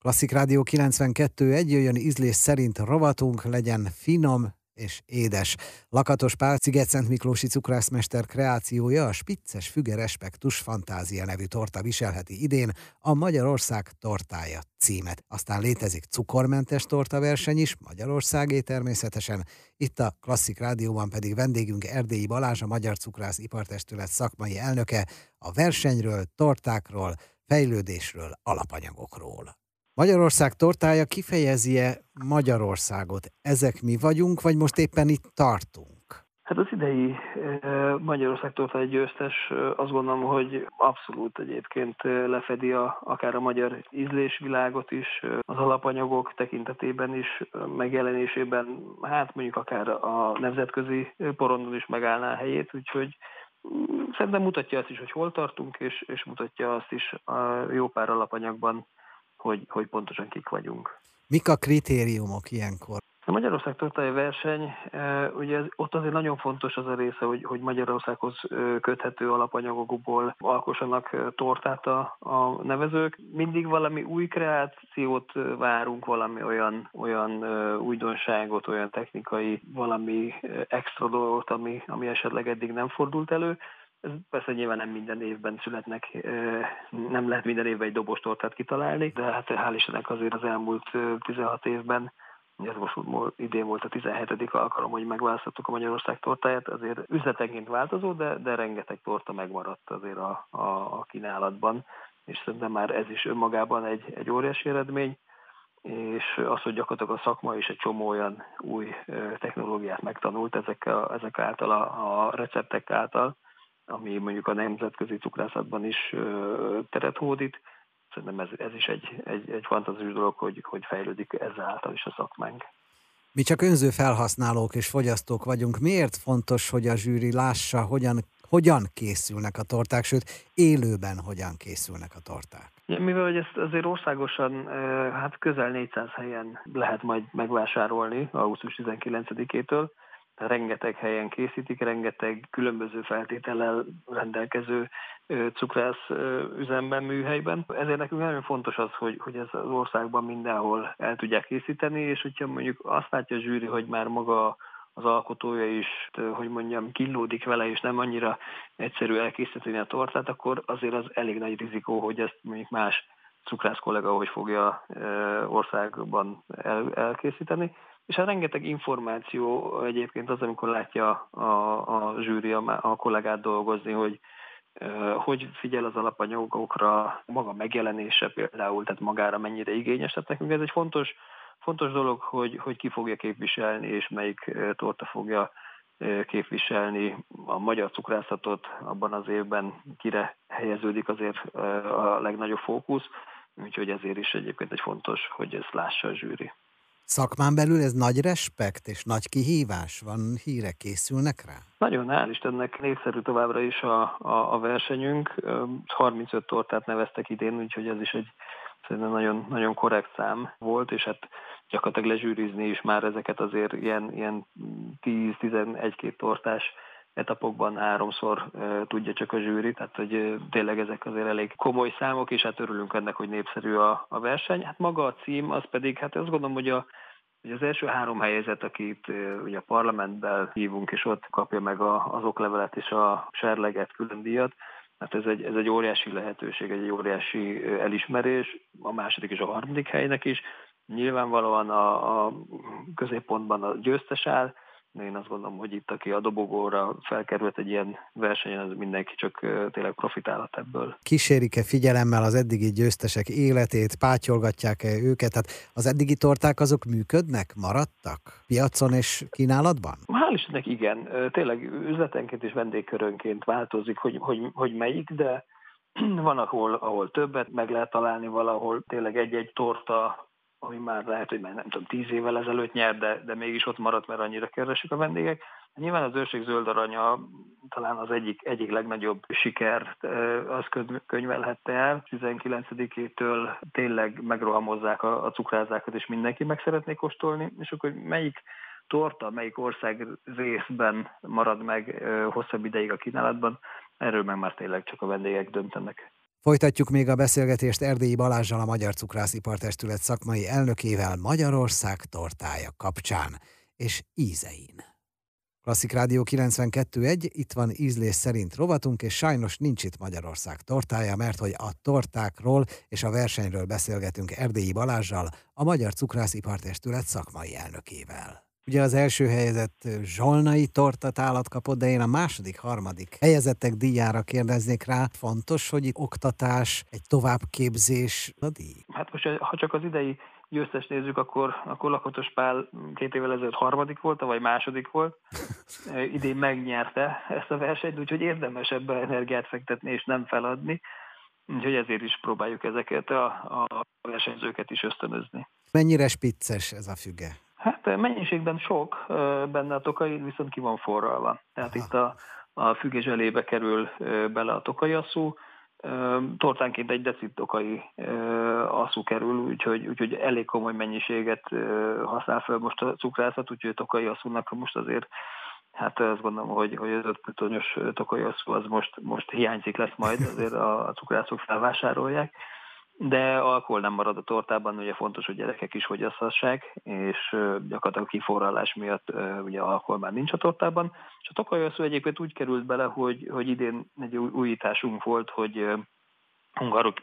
Klasszik Rádió 92 egy jöjjön ízlés szerint rovatunk legyen finom és édes. Lakatos Pál Sziget-Szent Miklósi cukrászmester kreációja a Spicces Füge Respektus Fantázia nevű torta viselheti idén a Magyarország tortája címet. Aztán létezik cukormentes tortaverseny is, Magyarországé természetesen. Itt a Klasszik Rádióban pedig vendégünk Erdélyi Balázs, a Magyar Cukrász Ipartestület szakmai elnöke, a versenyről, tortákról, fejlődésről, alapanyagokról. Magyarország tortája kifejezi-e Magyarországot? Ezek mi vagyunk, vagy most éppen itt tartunk? Hát az idei Magyarország torta egy győztes, azt gondolom, hogy abszolút egyébként lefedi a, akár a magyar ízlésvilágot is, az alapanyagok tekintetében is, megjelenésében, hát mondjuk akár a nemzetközi porondon is megállná a helyét, úgyhogy mm, szerintem mutatja azt is, hogy hol tartunk, és, és mutatja azt is a jó pár alapanyagban, hogy, hogy pontosan kik vagyunk. Mik a kritériumok ilyenkor? A Magyarország tortai verseny, e, ugye ez, ott azért nagyon fontos az a része, hogy, hogy Magyarországhoz e, köthető alapanyagokból alkossanak e, tortát a, a nevezők. Mindig valami új kreációt várunk, valami olyan, olyan újdonságot, olyan technikai, valami extra dolgot, ami, ami esetleg eddig nem fordult elő. Ez persze nyilván nem minden évben születnek, nem lehet minden évben egy dobostortát kitalálni, de hát hál' Istennek azért az elmúlt 16 évben ez most idén volt a 17. alkalom, hogy megválasztottuk a Magyarország tortáját, azért üzletenként változó, de, de rengeteg torta megmaradt azért a, a, a kínálatban, és szerintem már ez is önmagában egy, egy óriási eredmény, és az, hogy gyakorlatilag a szakma is egy csomó olyan új technológiát megtanult ezek, a, ezek által, a, a receptek által, ami mondjuk a nemzetközi cukrászatban is teret hódít. Szerintem ez, ez is egy, egy, egy fantasztikus dolog, hogy, hogy fejlődik ezáltal is a szakmánk. Mi csak önző felhasználók és fogyasztók vagyunk. Miért fontos, hogy a zsűri lássa, hogyan, hogyan készülnek a torták, sőt, élőben hogyan készülnek a torták? Ja, mivel hogy ezt azért országosan hát közel 400 helyen lehet majd megvásárolni augusztus 19-től, rengeteg helyen készítik, rengeteg különböző feltétellel rendelkező cukrász üzemben, műhelyben. Ezért nekünk nagyon fontos az, hogy, hogy ez az országban mindenhol el tudják készíteni, és hogyha mondjuk azt látja a zsűri, hogy már maga az alkotója is, hogy mondjam, kínlódik vele, és nem annyira egyszerű elkészíteni a tortát, akkor azért az elég nagy rizikó, hogy ezt mondjuk más cukrász kollega hogy fogja országban el, elkészíteni. És hát rengeteg információ egyébként az, amikor látja a, a zsűri a, a kollégát dolgozni, hogy hogy figyel az alapanyagokra, maga megjelenése például, tehát magára mennyire igényes. Tehát nekünk ez egy fontos, fontos dolog, hogy, hogy ki fogja képviselni, és melyik torta fogja képviselni a magyar cukrászatot abban az évben, kire helyeződik azért a legnagyobb fókusz, úgyhogy ezért is egyébként egy fontos, hogy ezt lássa a zsűri. Szakmán belül ez nagy respekt és nagy kihívás? Van hírek, készülnek rá? Nagyon, hál' Istennek népszerű továbbra is a, a, a versenyünk. 35 tortát neveztek idén, úgyhogy ez is egy szerintem nagyon, nagyon korrekt szám volt, és hát gyakorlatilag lezsűrizni is már ezeket azért ilyen, ilyen 10-11-2 tortás etapokban háromszor tudja csak a zsűri, tehát hogy tényleg ezek azért elég komoly számok, és hát örülünk ennek, hogy népszerű a, a verseny. Hát maga a cím, az pedig, hát azt gondolom, hogy a Ugye az első három helyezet, akit ugye a parlamentben hívunk, és ott kapja meg a, az oklevelet és a serleget külön díjat, hát ez egy, ez egy óriási lehetőség, egy óriási elismerés, a második és a harmadik helynek is. Nyilvánvalóan a, a középpontban a győztes áll, én azt gondolom, hogy itt, aki a dobogóra felkerült egy ilyen versenyen, az mindenki csak tényleg profitálhat ebből. Kísérik-e figyelemmel az eddigi győztesek életét, pátyolgatják-e őket? Tehát az eddigi torták azok működnek, maradtak piacon és kínálatban? Hál' Istennek igen. Tényleg üzletenként és vendégkörönként változik, hogy, hogy, hogy melyik, de van, ahol, ahol többet meg lehet találni, valahol tényleg egy-egy torta ami már lehet, hogy már nem tudom, tíz évvel ezelőtt nyert, de, de mégis ott maradt, mert annyira keresik a vendégek. Nyilván az őrség zöld aranya talán az egyik, egyik legnagyobb siker, az könyvelhette el. 19-től tényleg megrohamozzák a, a cukrázákat, és mindenki meg szeretné kóstolni, és akkor melyik torta, melyik ország részben marad meg hosszabb ideig a kínálatban, erről meg már tényleg csak a vendégek döntenek. Folytatjuk még a beszélgetést Erdélyi Balázsral, a Magyar Cukrászipartestület szakmai elnökével Magyarország tortája kapcsán és ízein. Klasszik Rádió 92.1, itt van ízlés szerint rovatunk, és sajnos nincs itt Magyarország tortája, mert hogy a tortákról és a versenyről beszélgetünk Erdélyi Balázsral, a Magyar Cukrászipartestület szakmai elnökével. Ugye az első helyezett zsolnai tortatálat kapott, de én a második, harmadik helyezettek díjára kérdeznék rá. Fontos, hogy itt oktatás, egy továbbképzés a díj? Hát most, ha csak az idei győztes nézzük, akkor, akkor Lakatos Pál két évvel ezelőtt harmadik volt, vagy második volt. Idén megnyerte ezt a versenyt, úgyhogy érdemes ebbe energiát fektetni és nem feladni. Úgyhogy ezért is próbáljuk ezeket a, a versenyzőket is ösztönözni. Mennyire spicces ez a füge? Mennyiségben sok, benne a tokai, viszont ki van forralva. Tehát Aha. itt a, a füge kerül bele a tokai asszú, tortánként egy decit tokai asszú kerül, úgyhogy, úgyhogy elég komoly mennyiséget használ fel most a cukrászat, úgyhogy a tokai asszúnak most azért Hát azt gondolom, hogy, hogy az öt plutónyos tokai asszú az most, most hiányzik lesz majd, azért a cukrászok felvásárolják de alkohol nem marad a tortában, ugye fontos, hogy gyerekek is fogyaszthassák, és gyakorlatilag kiforralás miatt ugye alkohol már nincs a tortában. És a tokajoszó egyébként úgy került bele, hogy, hogy idén egy újításunk volt, hogy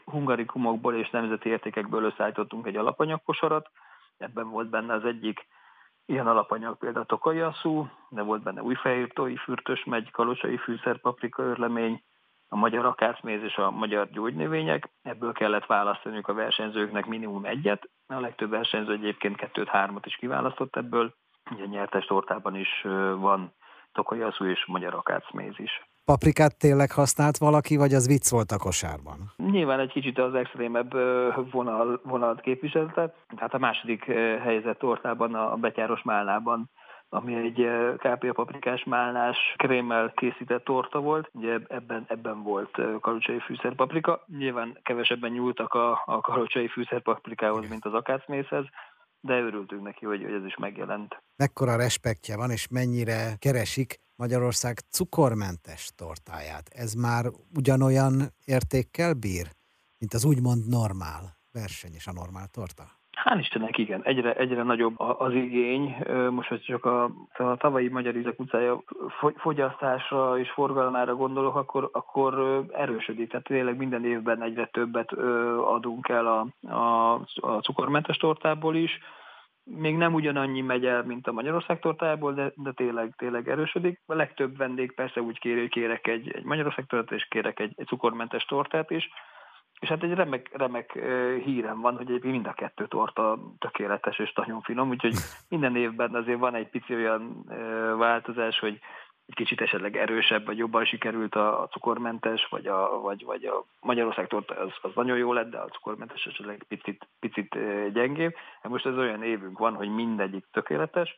hungarikumokból és nemzeti értékekből összeállítottunk egy alapanyagkosarat, ebben volt benne az egyik ilyen alapanyag például tokajaszú, de volt benne újfehér tói fürtös megy, kalocsai fűszer, paprika örlemény, a magyar akácméz és a magyar gyógynövények. Ebből kellett választaniuk a versenyzőknek minimum egyet. A legtöbb versenyző egyébként kettőt-hármat is kiválasztott ebből. Ugye a nyertes tortában is van tokajaszú és magyar akácméz is. Paprikát tényleg használt valaki, vagy az vicc volt a kosárban? Nyilván egy kicsit az extrémebb vonal, vonalat képviselte. Hát a második helyzet tortában, a betyáros málnában ami egy eh, kápia paprikás málnás krémmel készített torta volt. Ugye ebben, ebben volt eh, karocsai fűszerpaprika. Nyilván kevesebben nyúltak a, a karocsai fűszerpaprikához, mint az akácmészhez, de örültünk neki, hogy, hogy ez is megjelent. Mekkora respektje van, és mennyire keresik Magyarország cukormentes tortáját? Ez már ugyanolyan értékkel bír, mint az úgymond normál verseny és a normál torta? Hál' Istennek igen, egyre, egyre nagyobb az igény. Most, hogy csak a, a tavalyi Magyar Ízek utcája fogyasztásra és forgalmára gondolok, akkor, akkor erősödik. Tehát tényleg minden évben egyre többet adunk el a, a, a cukormentes tortából is. Még nem ugyanannyi megy el, mint a Magyarország tortájából, de, de tényleg, tényleg erősödik. A legtöbb vendég persze úgy kér, hogy kérek egy, egy Magyarország tortát, és kérek egy, egy cukormentes tortát is és hát egy remek, remek hírem van, hogy mind a kettő torta tökéletes és nagyon finom, úgyhogy minden évben azért van egy pici olyan változás, hogy egy kicsit esetleg erősebb, vagy jobban sikerült a, a cukormentes, vagy a, vagy, vagy a Magyarország torta az, az nagyon jó lett, de a cukormentes esetleg picit, picit gyengébb. Hát most ez olyan évünk van, hogy mindegyik tökéletes,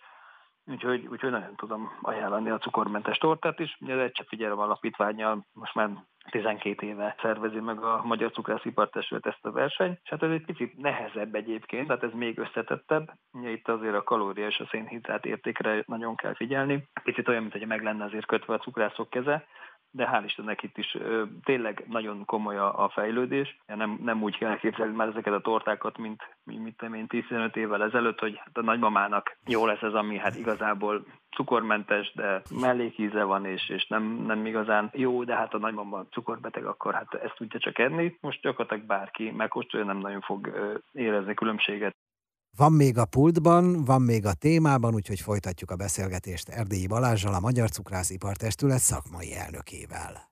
Úgyhogy, úgyhogy nagyon tudom ajánlani a cukormentes tortát is. Ugye az Egy Figyelem Alapítványjal most már 12 éve szervezi meg a Magyar Cukrászipartestület ezt a versenyt, és hát ez egy picit nehezebb egyébként, tehát ez még összetettebb. Ugye itt azért a kalória és a szénhidrát értékre nagyon kell figyelni. Picit olyan, mint hogy meg lenne azért kötve a cukrászok keze, de hál' Istennek itt is ö, tényleg nagyon komoly a, a fejlődés. Nem, nem úgy kell képzelni már ezeket a tortákat, mint, mint én 10-15 évvel ezelőtt, hogy hát a nagymamának jó lesz ez, ami hát igazából cukormentes, de mellékíze van, és, és nem, nem igazán jó, de hát a nagymama cukorbeteg, akkor hát ezt tudja csak enni. Most gyakorlatilag bárki megkóstolja, nem nagyon fog érezni különbséget. Van még a pultban, van még a témában, úgyhogy folytatjuk a beszélgetést Erdélyi Balázsral, a Magyar Cukrászipartestület szakmai elnökével.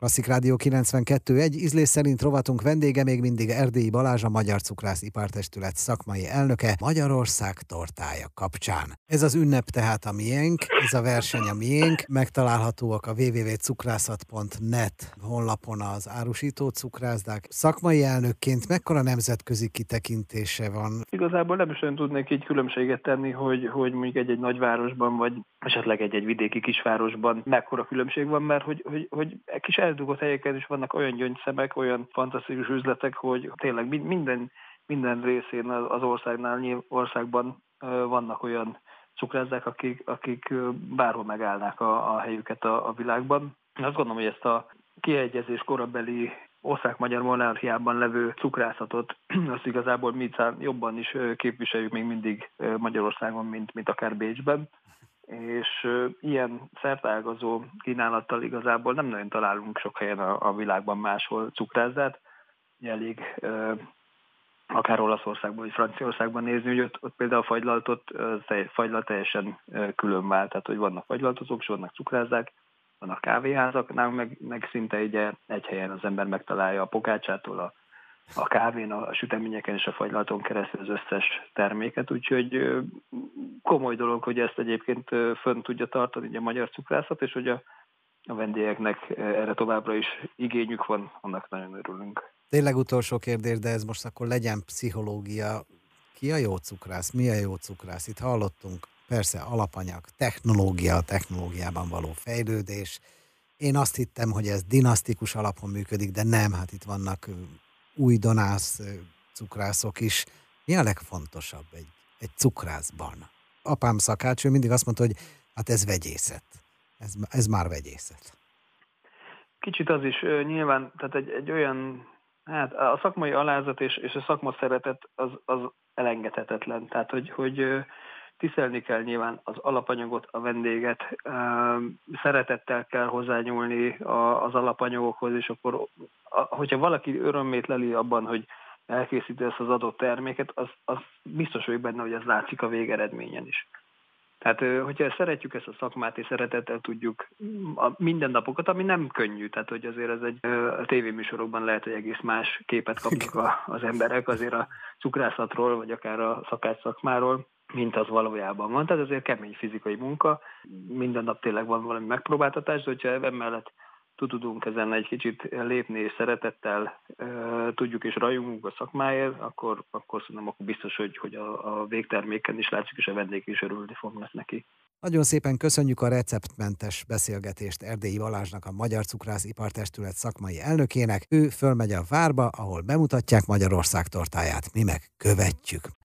Klasszik Rádió 92.1, ízlés szerint rovatunk vendége még mindig Erdélyi Balázs, a Magyar Cukrász Ipartestület szakmai elnöke Magyarország tortája kapcsán. Ez az ünnep tehát a miénk, ez a verseny a miénk, megtalálhatóak a www.cukrászat.net honlapon az árusító cukrászdák. Szakmai elnökként mekkora nemzetközi kitekintése van? Igazából nem is olyan tudnék így különbséget tenni, hogy, hogy mondjuk egy-egy nagyvárosban, vagy esetleg egy-egy vidéki kisvárosban mekkora különbség van, mert hogy, hogy, hogy kis eldugott helyeken is vannak olyan gyöngyszemek, olyan fantasztikus üzletek, hogy tényleg minden, minden részén az országnál, országban vannak olyan cukrázzák, akik, akik bárhol megállnák a, a helyüket a, a világban. Én azt gondolom, hogy ezt a kiegyezés korabeli ország-magyar monarchiában levő cukrászatot, azt igazából mi jobban is képviseljük még mindig Magyarországon, mint, mint akár Bécsben és ilyen szertágazó kínálattal igazából nem nagyon találunk sok helyen a, a világban máshol cukrázzát. Elég akár Olaszországban vagy Franciaországban nézni, hogy ott, ott például a fagylaltot, fagylalt teljesen külön vált, tehát hogy vannak fagylaltozók, és vannak cukrázzák, vannak kávéházak, nálunk meg, meg szinte egy, egy helyen az ember megtalálja a pokácsától a, a kávén, a süteményeken és a fagylalton keresztül az összes terméket, úgyhogy komoly dolog, hogy ezt egyébként fönn tudja tartani ugye a magyar cukrászat, és hogy a, a vendégeknek erre továbbra is igényük van, annak nagyon örülünk. Tényleg utolsó kérdés, de ez most akkor legyen pszichológia. Ki a jó cukrász? Mi a jó cukrász? Itt hallottunk, persze alapanyag, technológia, a technológiában való fejlődés. Én azt hittem, hogy ez dinasztikus alapon működik, de nem, hát itt vannak új donász cukrászok is. Mi a legfontosabb egy, egy cukrászban? Apám szakács, ő mindig azt mondta, hogy hát ez vegyészet. Ez, ez már vegyészet. Kicsit az is nyilván, tehát egy, egy olyan Hát a szakmai alázat és, és a szakma szeretet az, az elengedhetetlen. Tehát, hogy, hogy tisztelni kell nyilván az alapanyagot, a vendéget, szeretettel kell hozzányúlni az alapanyagokhoz, és akkor, hogyha valaki örömmét leli abban, hogy elkészíti ezt az adott terméket, az, az biztos vagyok benne, hogy ez látszik a végeredményen is. Tehát, hogyha szeretjük ezt a szakmát, és szeretettel tudjuk a mindennapokat, ami nem könnyű, tehát hogy azért ez egy a tévéműsorokban lehet, hogy egész más képet kapnak a, az emberek azért a cukrászatról, vagy akár a szakács szakmáról, mint az valójában van. Tehát azért kemény fizikai munka, minden nap tényleg van valami megpróbáltatás, de hogyha emellett tudunk ezen egy kicsit lépni, és szeretettel e, tudjuk és rajongunk a szakmáért, akkor, akkor szerintem akkor biztos, hogy, hogy a, a végterméken is látszik, és a vendégek is örülni fognak neki. Nagyon szépen köszönjük a receptmentes beszélgetést Erdélyi Balázsnak, a Magyar Cukrász Ipartestület szakmai elnökének. Ő fölmegy a várba, ahol bemutatják Magyarország tortáját, mi meg követjük.